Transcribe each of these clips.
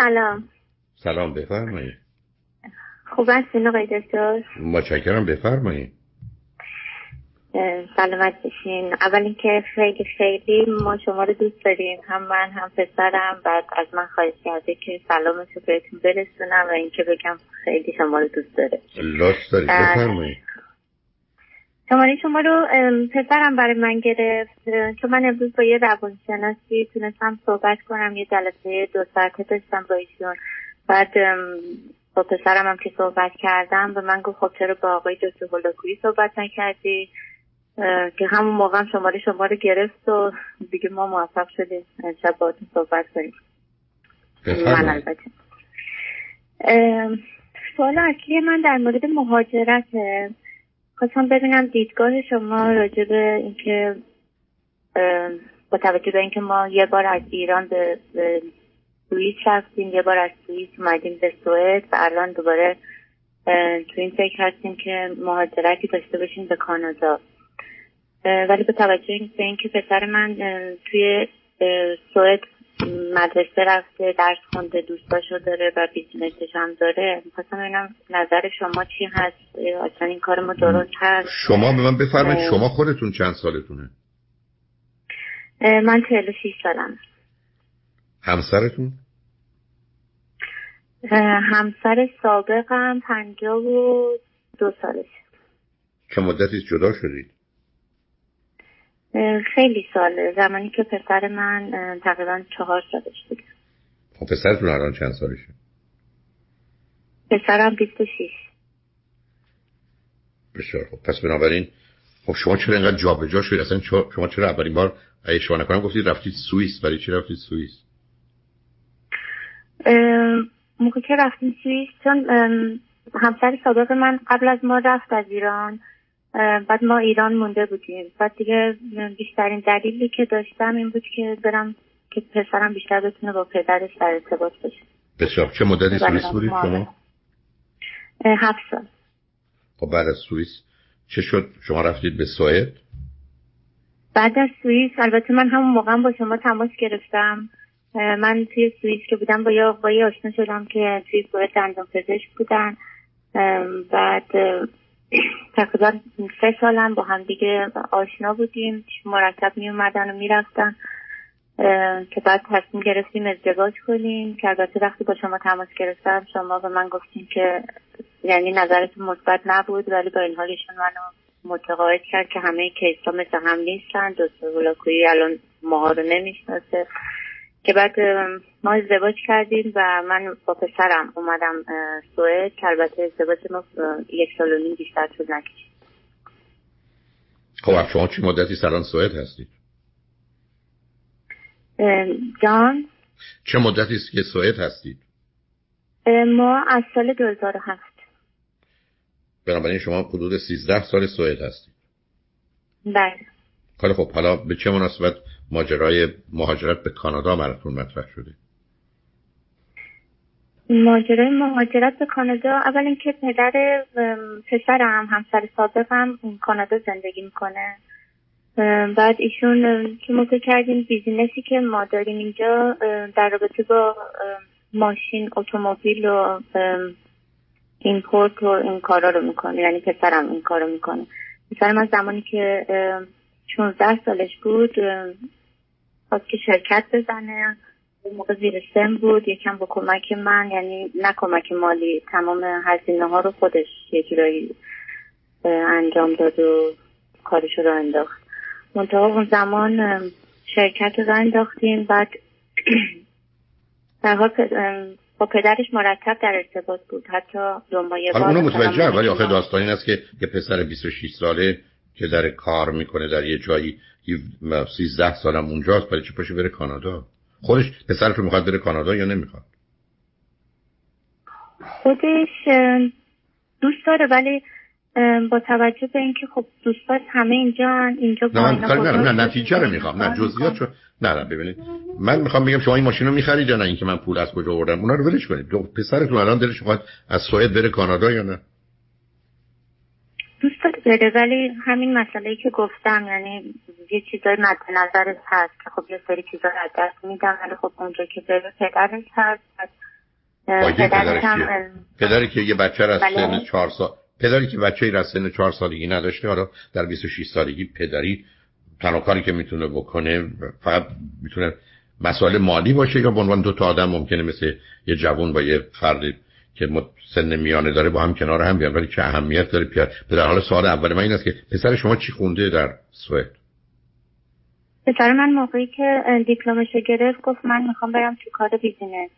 سلام. سلام بفرمایید. خوب هستین آقای دکتر. متشکرم بفرمایید. سلامت بشین. اول اینکه خیلی خیلی ما شما رو دوست داریم. هم من هم پسرم. بعد از من خواهش کرده که سلامش رو بهتون برسونم و اینکه بگم خیلی شما رو دوست داره. لطف دارید. بفرمایید. شماره شما رو پسرم برای من گرفت چون من امروز با یه روانشناسی تونستم صحبت کنم یه جلسه دو ساعته داشتم با ایشون. بعد با پسرم هم که صحبت کردم به من گفت خب چرا با آقای دکتر هولاکویی صحبت نکردی؟ که همون موقع هم شماره شما رو گرفت و دیگه ما موفق شدیم شب با صحبت کنیم. من البته. سوال اصلی من در مورد مهاجرته. خواستم ببینم دیدگاه شما راجع به اینکه با توجه به اینکه ما یه بار از ایران به, سوئیس رفتیم یه بار از سوئیس اومدیم به سوئد و الان دوباره تو این فکر هستیم که مهاجرتی داشته باشیم به کانادا. ولی به توجه به اینکه پسر من توی سوئد مدرسه رفته درس خونده دوستاشو داره و business ش هم داره. می‌خواستم ببینم نظر شما چی هست؟ اصلا این کار ما درست هست؟ شما به من بفرمایید شما خودتون چند سالتونه؟ من 46 سالم همسرتون؟ همسر سابقم پنجاه و دو سالش چه مدتی جدا شدید؟ خیلی ساله. زمانی که پسر من تقریبا چهار سالش بود. خب پسرتون الان چند سالشه؟ پسرم 26 بسیار خب پس بنابراین خب شما چرا اینقدر جابجا شدید؟ اصلا شما چرا اولین بار اگه شما نکنم گفتید رفتید سوئیس. برای چی رفتید سوئیس؟ موقع که رفتیم سوئیس چون همسر سابق من قبل از ما رفت از ایران. بعد ما ایران مونده بودیم. بعد دیگه بیشترین دلیلی که داشتم این بود که برم که پسرم بیشتر بتونه با پدرش در ارتباط باشه. بسیار چه مدتی سوئیس بودید شما؟ هفت سال. خب بعد از سوئیس چه شد؟ شما رفتید به سوئد؟ بعد از سوئیس البته من همون موقع با شما تماس گرفتم. من توی سوئیس که بودم با یه آقایی آشنا شدم که توی سوئد دندان پزشک بودن بعد تقریبا سه سالم با هم دیگه آشنا بودیم. مرتب می اومدن و می‌رفتن که بعد تصمیم گرفتیم ازدواج کنیم که البته وقتی با شما تماس گرفتم شما به من گفتیم که یعنی نظرتون مثبت نبود ولی با این حالشون منو متقاعد کرد که همه کیسا مثل هم نیستن دکتر هولاکویی الان ماها رو نمی‌شناسه. که بعد ما ازدواج کردیم و من با پسرم اومدم سوئد که البته ازدواج ما یک سال و نیم بیشتر طول نکشید. خب شما چی مدتی سران سوئد هستید؟ جان؟ چه مدتی است که سوئد هستید؟ ما از سال 2007 بنابراین شما حدود 13 سال سوئد هستید. بله. خیلی خب حالا به چه مناسبت ماجرای مهاجرت به کانادا براتون مطرح شده. ماجرای مهاجرت به کانادا اول اینکه پدر پسرم همسر سابقم کانادا زندگی می‌کنه. بعد ایشون که ما کردیم business ی که ما داریم اینجا در رابطه با ماشین اتومبیل و import و این کارا رو می‌کنه. یعنی پسرم این کارو می‌کنه. پسرم از زمانی که 16 سالش بود خواست که شرکت بزنه. اون موقع زیر سن بود یکم با کمک من یعنی نه کمک مالی تمام هزینه ها رو خودش یه جورایی انجام داد و کارش رو انداخت. منطقه اون زمان شرکت رو انداختیم بعد در حال با پدرش مرتب در ارتباط بود. حتی مایه حالا اونو متوجه ولی آخه داستان این است که یه پسر 26 ساله که در کار می‌کنه در یه جایی 13 سالم اونجاست برای چی پاشه بره کانادا؟ خودش پسرش رو می‌خواد بره کانادا یا نمی‌خواد؟ خودش دوست داره ولی با توجه به اینکه خب دوستات همه اینجا اینجا نه من نه, نه نتیجه رو می‌خوام. نه جزئیات رو نه نه ببینید. من می‌خوام بگم شما این ماشین رو می‌خرید یا نه؟ اینکه من پول از کجا آوردم؟ اونا رو ولش کنید. پسرتون الان دلش می‌خواد از سوئد بره کانادا یا نه؟ بره. ولی همین مسئله که گفتم یعنی یه چیزای مد نظرش هست که خب یه سری چیزا از دست میدم ولی خب اونجا که بره پدرش هست. پدرش پدری که یه بچه را از بله. سن چهار سال پدری که بچه را سن چهار سالگی نداشته حالا در 26 سالگی پدری تنها کاری که می‌تونه بکنه فقط می‌تونه مسائل مالی باشه یا به عنوان دو تا آدم ممکنه مثل یه جوان با یه فردی که سن میانه داره با هم کنار هم بیان ولی چه اهمیت داره به هر حال سوال اول من این است که پسر شما چی خونده در سوئد؟ پسر من موقعی که دیپلمش گرفت گفت من می‌خوام برم تو کار business.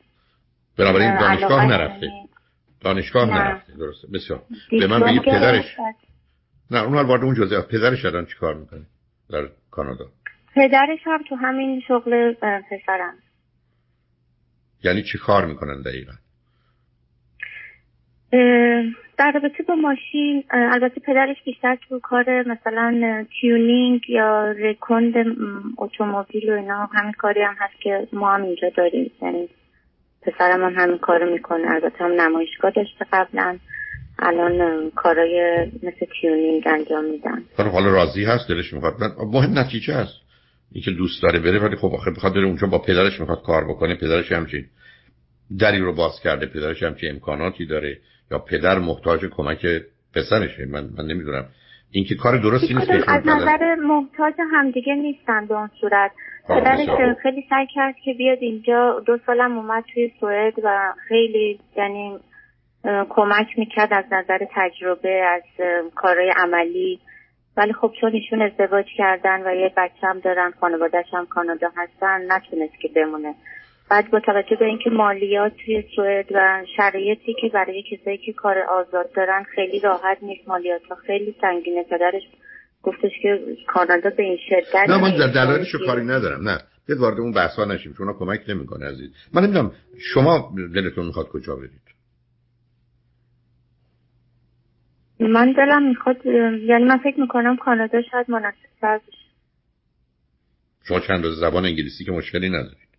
بنابراین دانشگاه نرفته. دانشگاه نه. نرفته درسته. بسیار. به من بگی پدرش نه اون حال وارد اون جزئیات پدرش الان چی کار می‌کنه در کانادا؟ پدرش هم تو همین شغل پسرم. یعنی چی کار می‌کنن دقیقا؟ در رابطه با ماشین البته پدرش بیشتر تو کار مثلا تیونینگ یا رکوند اتومبیل و اینا همین کاری هم هست که ما هم اینجا داریم. یعنی پسرم هم همین کارو می‌کنه. البته هم نمایشگاه داشته قبلا. الان کارای مثل تیونینگ انجام میدن. خب، حالا راضی هست دلش می‌خواد. مهم نتیجه هست. اینکه دوست داره بره ولی خب آخه بخواد بره اونجا با پدرش می‌خواد کار بکنه. پدرش همچین دری رو باز کرده. پدرش همچین امکاناتی داره. یا پدر محتاج کمک پسرشه. من من نمی‌دونم. این که کار درستی نیست از نظر محتاج همدیگه نیستن به اون صورت. پدرش خیلی سعی کرد که بیاد اینجا. دو سالم اومد توی سوئد و خیلی یعنی کمک می‌کرد از نظر تجربه از کارهای عملی. ولی خب چون ایشون ازدواج کردن و یه بچه هم دارن خانوادهش هم کانادا هستن نتونست که بمونه. بعد با توجه به اینکه مالیات توی سوئد و شرایطی که برای کسایی که کار آزاد دارن خیلی راحت نیست. مالیات ها خیلی سنگینه. پدرش گفتش که کانادا به این شدت نه من در دلایلش کاری ندارم. نه. بیاد وارد اون بحثا نشیم چون کمک نمی‌کنه عزیز. من نمی‌دونم شما دلتون می‌خواد کجا برید؟ من دلم می‌خواد یعنی من فکر می‌کنم کانادا شاید مناسب بشه. شما چند روز زبان انگلیسی که مشکلی ندارید.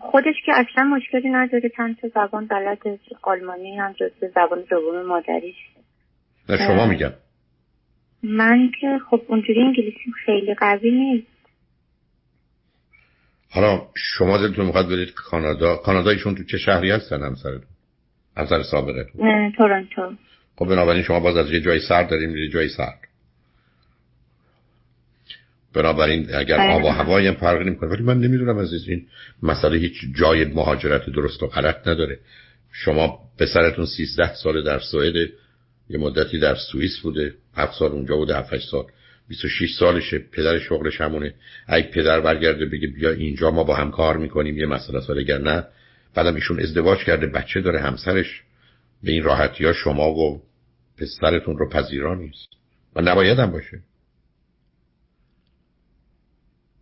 خودش که اصلا مشکلی نداره چند تا زبان بلد آلمانی هم جز زبان دوم مادریش. نه شما میگم. من که خب اونجوری انگلیسی خیلی قوی نیست. حالا شما دلتون می‌خواد برید کانادا. کانادایشون تو چه شهری هستن همسرتون؟ همسر سابقتون. تورنتو. خب بنابراین شما باز از یه جای سرد داریم یه جای سرد بنابراین اگر. آب و هوایی هم فرقی نمی‌کنه. ولی من نمی‌دونم از این مسئله هیچ جای مهاجرت درست و غلط نداره. شما پسرتون 13 سال در سوئد یه مدتی در سوئیس بوده 7 سال اونجا بوده 7 سال. 26 سالشه پدر شغلش همونه. اگه پدر برگرده بگه بیا اینجا ما با هم کار می‌کنیم یه مسئله است. اگر نه بعدم ایشون ازدواج کرده بچه داره همسرش. به این راحتی ها شما و پسرتون رو پذیرا نیست. و نباید هم باشه.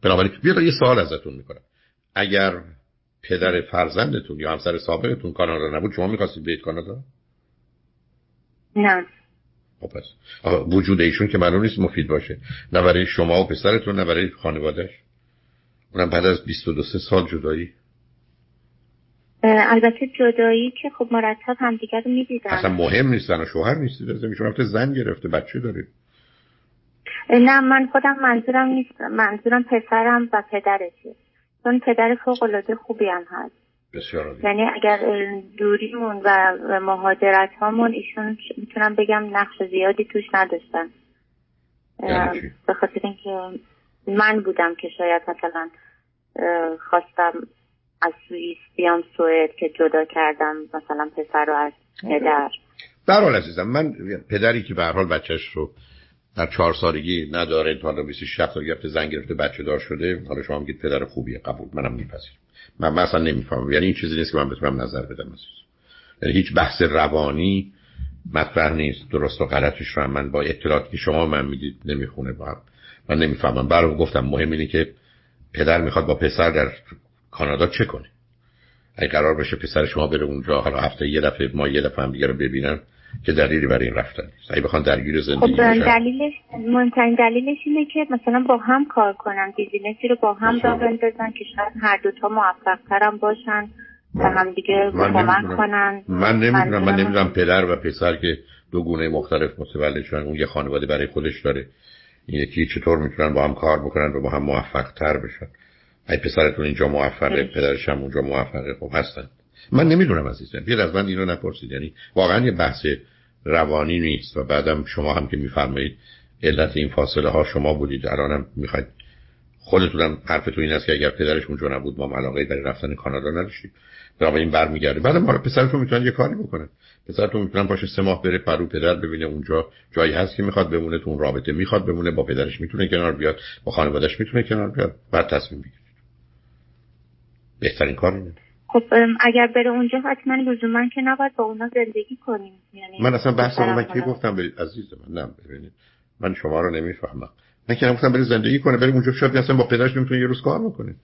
بنابراین بیاد یه سوال ازتون می‌کنم. اگر پدر فرزندتون یا همسر سابقتون کانادا نبود شما می‌خواستید بیت کانادا؟ نه. خب پس. وجود ایشون که معلوم نیست مفید باشه. نه برای شما و پسرتون نه برای خانوادهش اونم بعد از 22 سال جدایی. البته جدایی که خب مرتب همدیگر رو می‌دیدن. اصلا مهم نیستن و شوهر نیستید از ایشون رفته زن گرفته بچه دارید. نه من خودم منظورم نیست. منظورم پسرم و پدرشه. چون پدر فوق العاده خوبی هم هست. بسیار یعنی اگر دوریمون و مهاجرت هامون ایشون می‌تونم بگم نقش زیادی توش نداشتن. یعنی به خاطر اینکه من بودم که شاید مثلا خواستم از سوئیس بیام سوئد که جدا کردم مثلا پسر رو از پدر. برحال عزیزم من پدری که به حال بچهش رو در چهار سالگی نداره تا حالا 26 سال گرفته زن گرفته بچه دار شده. حالا شما میگید پدر خوبیه قبول. منم میپذیرم. من مثلا نمی‌فهمم. یعنی این چیزی نیست که من بتونم نظر بدم یعنی هیچ بحث روانی مطرح نیست. درست و غلطش رو من با اطلاعاتی که شما من می‌دید نمی‌خونه با هم. من نمی‌فهمم. برای گفتم مهم اینه که پدر می‌خواد با پسر در کانادا چه کنه؟ اگه قرار بشه پسر شما بره اونجا حالا هفته یه دفعه ما یه دفعه هم دیگه رو ببینن. که دلیلی برای این رفتن نیست. اگه بخوان درگیر زندگی خب دلیلش مهمترین دلیلش اینه که مثلا با هم کار کنن بیزینسی رو با هم راه بندازن که شاید هر دوتا موفق ترم باشن و هم دیگه کمک کنن. من نمی‌دونم. من نمی‌دونم پدر و پسر که دو گونه مختلف متولد شدن اون یه خانواده برای خودش داره. این یکی چطور می‌تونن با هم کار بکنن و با هم موفق تر بشن؟ ای پسرتون اینجا موفقه پدرش هم اونجا موفقه. خب هستن. من نمی‌دونم عزیزم بیاد از من اینو نپرسید. یعنی واقعا یه بحث روانی نیست و بعدم شما هم که میفرمایید علت این فاصله ها شما بودید. الانم می‌خواید خودتونم حرفتون این است که اگر پدرش اونجا نبود ما علاقه برای رفتن کانادا نداشتیم. این برمیگرده. بعد ما پسرتون می‌تونن یه کاری بکنه پسرتون می‌تونن باشه سه ماه بره پرو پدر ببینه اونجا جایی هست که می‌خواد بمونه تو اون رابطه می‌خواد بمونه با پدرش می‌تونه کنار بیاد با خانوادهش می‌تونه کنار بیاد. بعد تصمیم بگیره بهترین کار اینه خب اگر بره اونجا حتما لزوما که نباید با اونا زندگی کنیم. یعنی من اصلا بحث من کی گفتم به عزیز من نه ببینید. من شما رو نمی‌فهمم. من که نگفتم بره زندگی کنه بره اونجا شاید اصلا با پدرش نمی‌تونه یه روز کار بکنه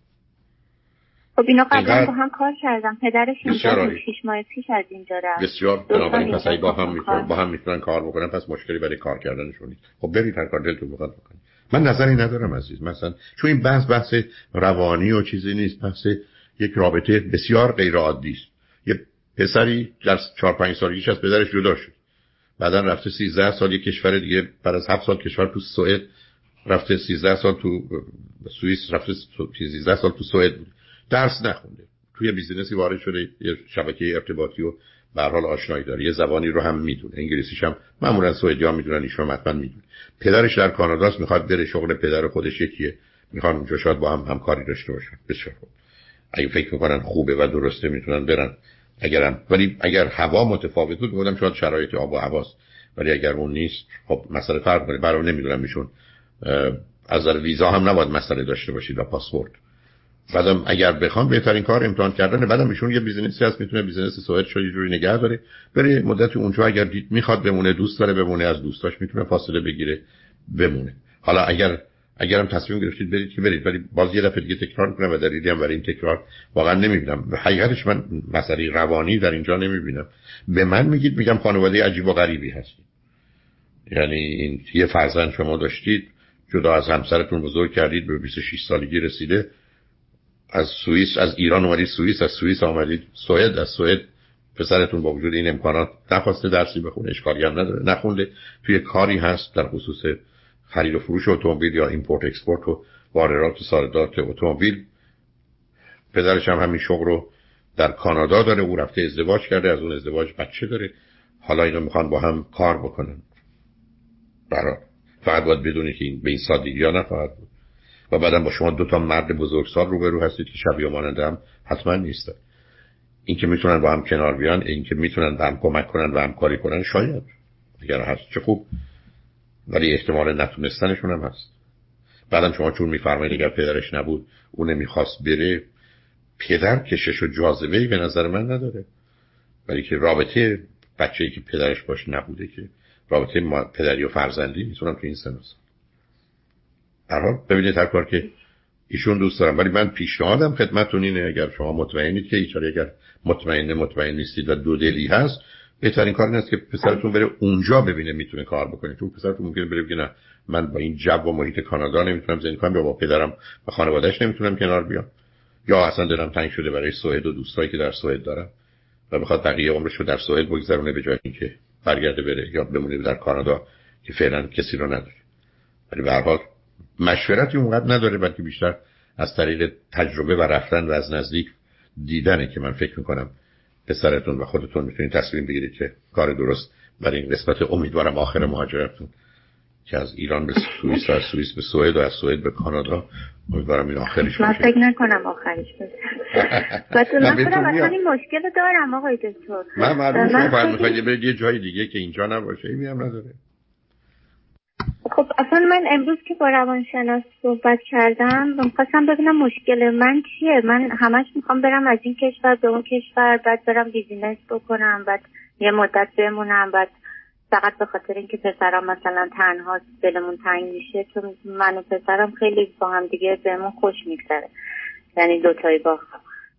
خب اینا قبلا با هم کار کردم پدرش اینجا شیش ماه پیش از اینجا رفت. بسیار بنابراین پس با هم می‌تونن با هم می‌تونن کار بکنن پس مشکلی برای کار کردنشون نیست. خب برید هر کار دلتون بخواد بکنید. من نظری ندارم عزیز. مثلا چون این بحث بحث روانی و چیزی نیست بحث یک رابطه بسیار غیر عادی است. یه پسری در 4 5 سالگیش از پدرش جدا شد. بعدا رفته 13 سال یه کشور دیگه بعد از 7 سال کشور تو سوئد. رفته 13 سال تو سوئیس رفته 13 سال تو سوئد. بود درس نخونده. توی بیزینسی وارد شده یه شبکه ارتباطی و به حال آشنایی داره. یه زبانی رو هم می‌دونه. انگلیسیش هم معمولا سوئدی ها می‌دونن ایشون حتما می‌دونه. پدرش در کاناداست می‌خواد بره شغل پدر خودش یکیه. می‌خوان اونجا شاید با هم همکاری داشته باشن. بسیار خوب. اگه فکر می‌کنن خوبه و درسته می‌تونن برن اگرم ولی اگر هوا متفاوت بود بودم شاید شرایط آب و هواست. ولی اگر اون نیست خب مسئله فرق کنه برام نمی‌دونم میشون از نظر ویزا هم نباید مسئله داشته باشید و پاسپورت. بعدم اگر بخوام بهترین کار امتحان کردن بعدم ایشون یه business ی هست می‌تونه business سوئدشو یه جوری نگه داره. بره مدت اونجا اگر دید می‌خواد بمونه دوست داره بمونه از دوستاش می‌تونه فاصله بگیره بمونه. حالا اگر اگرم تصمیم گرفتید برید که برید ولی باز یه دفعه دیگه تکرار کنم و دلیلی هم برای این تکرار واقعا نمی‌بینم. حقیقتش من مسئله روانی در اینجا نمی‌بینم. به من میگید میگم خانواده عجیب و غریبی هستی یعنی این یه فرزند شما داشتید جدا از همسرتون بزرگ کردید به 26 سالگی رسیده. از سوئیس از ایران اومدید سوئیس از سوئیس آمدید سوئد از سوئد پسرتون با وجود این امکانات نخواسته درسی بخونه اشکالی هم نداره نخونده. توی کاری هست در خصوص خرید و فروش اتومبیل یا import export و واردات و صادرات اتومبیل. پدرش هم همین شغل رو در کانادا داره او رفته ازدواج کرده از اون ازدواج بچه داره. حالا اینو می‌خوان با هم کار بکنن. برای فقط باید بدونی که این به این سادگی ها نخواهد بود و بعدم با شما دو تا مرد بزرگسال روبرو هستید که شبیه ماننده هم حتما نیستن. این که می‌تونن با هم کنار بیان این که می‌تونن به هم کمک کنن و همکاری کنن شاید. اگر هست چه خوب. ولی احتمال نتونستنشون هم هست. بعدم شما چون میفرمایید اگر پدرش نبود او نمی‌خواست بره پدر کشش و جاذبه به نظر من نداره. ولی که رابطه بچه که پدرش باش نبوده که رابطه پدری و فرزندی می‌تونم تو این سن هر ببینید هر کار که ایشون دوست دارم. ولی من پیشنهادم خدمتتون اینه اگر شما مطمئنید که ایشون اگر مطمئن مطمئن نیستید و دو دلی هست بهترین کار این است که پسرتون بره اونجا ببینه می‌تونه کار بکنه. چون پسرتون ممکنه بره بگه نه من با این جو و محیط کانادا نمی‌تونم زندگی کنم یا با پدرم و خانوادهش نمی‌تونم کنار بیام. یا اصلا دلم تنگ شده برای سوئد و دوستایی که در سوئد دارم و بخواد بقیه عمرش رو در سوئد بگذرونه به جای اینکه برگرده بره یا بمونه در کانادا که فعلا کسی رو نداره. ولی به هر حال مشورتی اونقدر نداره بلکه بیشتر از طریق تجربه و رفتن و از نزدیک دیدنه که من فکر می‌کنم پسرتون و خودتون می‌تونید تصمیم بگیرید که کار درست برای این قسمت. امیدوارم آخر مهاجرتون که از ایران به سوئیس و از سوئیس به سوئد و از سوئد به کانادا. امیدوارم این آخرش من فکر نکنم آخرش بشه من خودم اصلا این مشکل دارم آقای دکتر. من معلوم شما برید یه جای دیگه که اینجا نباشه. هم نداره. خب اصلا من امروز که با روانشناس صحبت کردم می‌خواستم ببینم مشکل من چیه؟ من همش می‌خوام برم از این کشور به اون کشور بعد برم بیزینس بکنم بعد یه مدت بمونم بعد فقط به خاطر اینکه پسرم مثلا تنها دلمون تنگ میشه چون من و پسرم خیلی با هم دیگه بهمون خوش میگذره. یعنی دوتایی با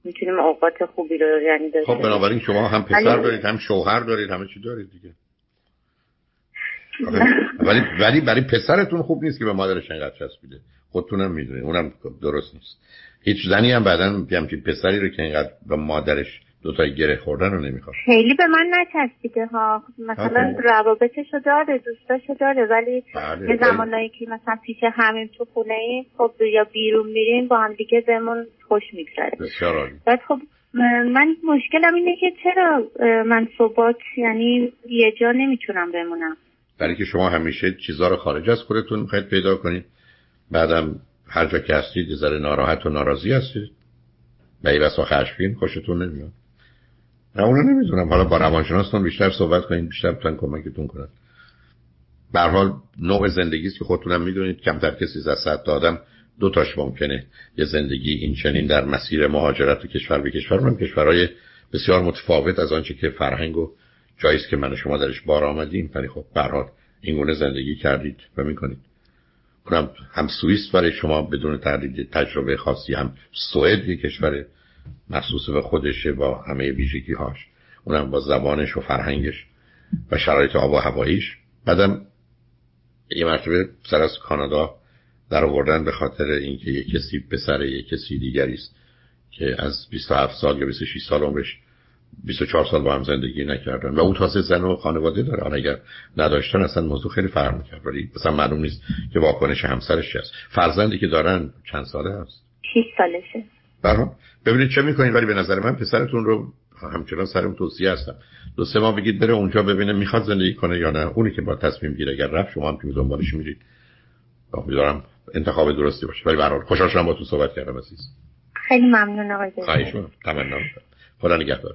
می‌تونیم اوقات خوبی رو یعنی داشته خب بنابراین شما هم پسر دارید هم شوهر دارید همه چی دارید دیگه. ولی ولی برای پسرتون خوب نیست که به مادرش انقدر چسبیده. خودتونم می‌دونید اونم درست نیست. هیچ زنی هم بعدا همچین پسری رو که اینقدر به مادرش دو تا گره خوردن رو نمی‌خواد. خیلی به من نچسبیده ها. مثلا روابطشو داره دوستاشو داره ولی بله، یه زمانایی که مثلا پیش همین تو خونه ای خب یا بیرون میریم با هم دیگه بهمون خوش میگذره. بعد خب من مشکلم اینه که چرا من صبحات یعنی یه جا نمی‌تونم بمونم. برای که شما همیشه چیزها رو خارج از خودتون می‌خواید پیدا کنید. بعدم هر جا که هستید ذره ناراحت و ناراضی هستید. و ای بسا خشمگین خوشتون نمیاد. نه اونو نمی‌دونم حالا با روانشناستون بیشتر صحبت کنید بیشتر بتونن کمکتون کنن. به حال نوع زندگی که خودتونم می‌دونید. کمتر کسی از صد آدم دو تاش ممکنه یه زندگی این چنین در مسیر مهاجرت و کشور به کشور من کشورهای بسیار متفاوت از آنچه که فرهنگ و جایی که من و شما درش بار آمدیم. ولی خب به این گونه زندگی کردید و می‌کنید. اونم هم سوئیس برای شما بدون تردید تجربه خاصی هم سوئد یه کشور مخصوص به خودشه با همه ویژگی هاش اونم با زبانش و فرهنگش و شرایط آب و هواییش. بعدم یه مرتبه سر از کانادا در آوردن به خاطر اینکه یه کسی پسر یه کسی دیگری است که از 27 سال یا 26 سال عمرش 24 سال با هم زندگی نکردن. و اون تازه زن و خانواده داره. حالا اگر نداشتن اصلا موضوع خیلی فرق می‌کرد. ولی مثلا معلوم نیست که واکنش همسرش هست فرزندی که دارن چند ساله هست 6 سالشه. برام ببینید چه می‌کنید. ولی به نظر من پسرتون رو همچنان سرم توصیه هستم. دو سه ماه بگید بره اونجا ببینه می‌خواد زندگی کنه یا نه. اونی که با تصمیم گیره اگر رفت شما هم که دنبالش میرید. امیدوارم انتخاب درستی باشه. ولی به خوشحال شدم با تو صحبت کردم عزیز. خیلی ممنون آقای خواهش تمنا. خدا نگهدار.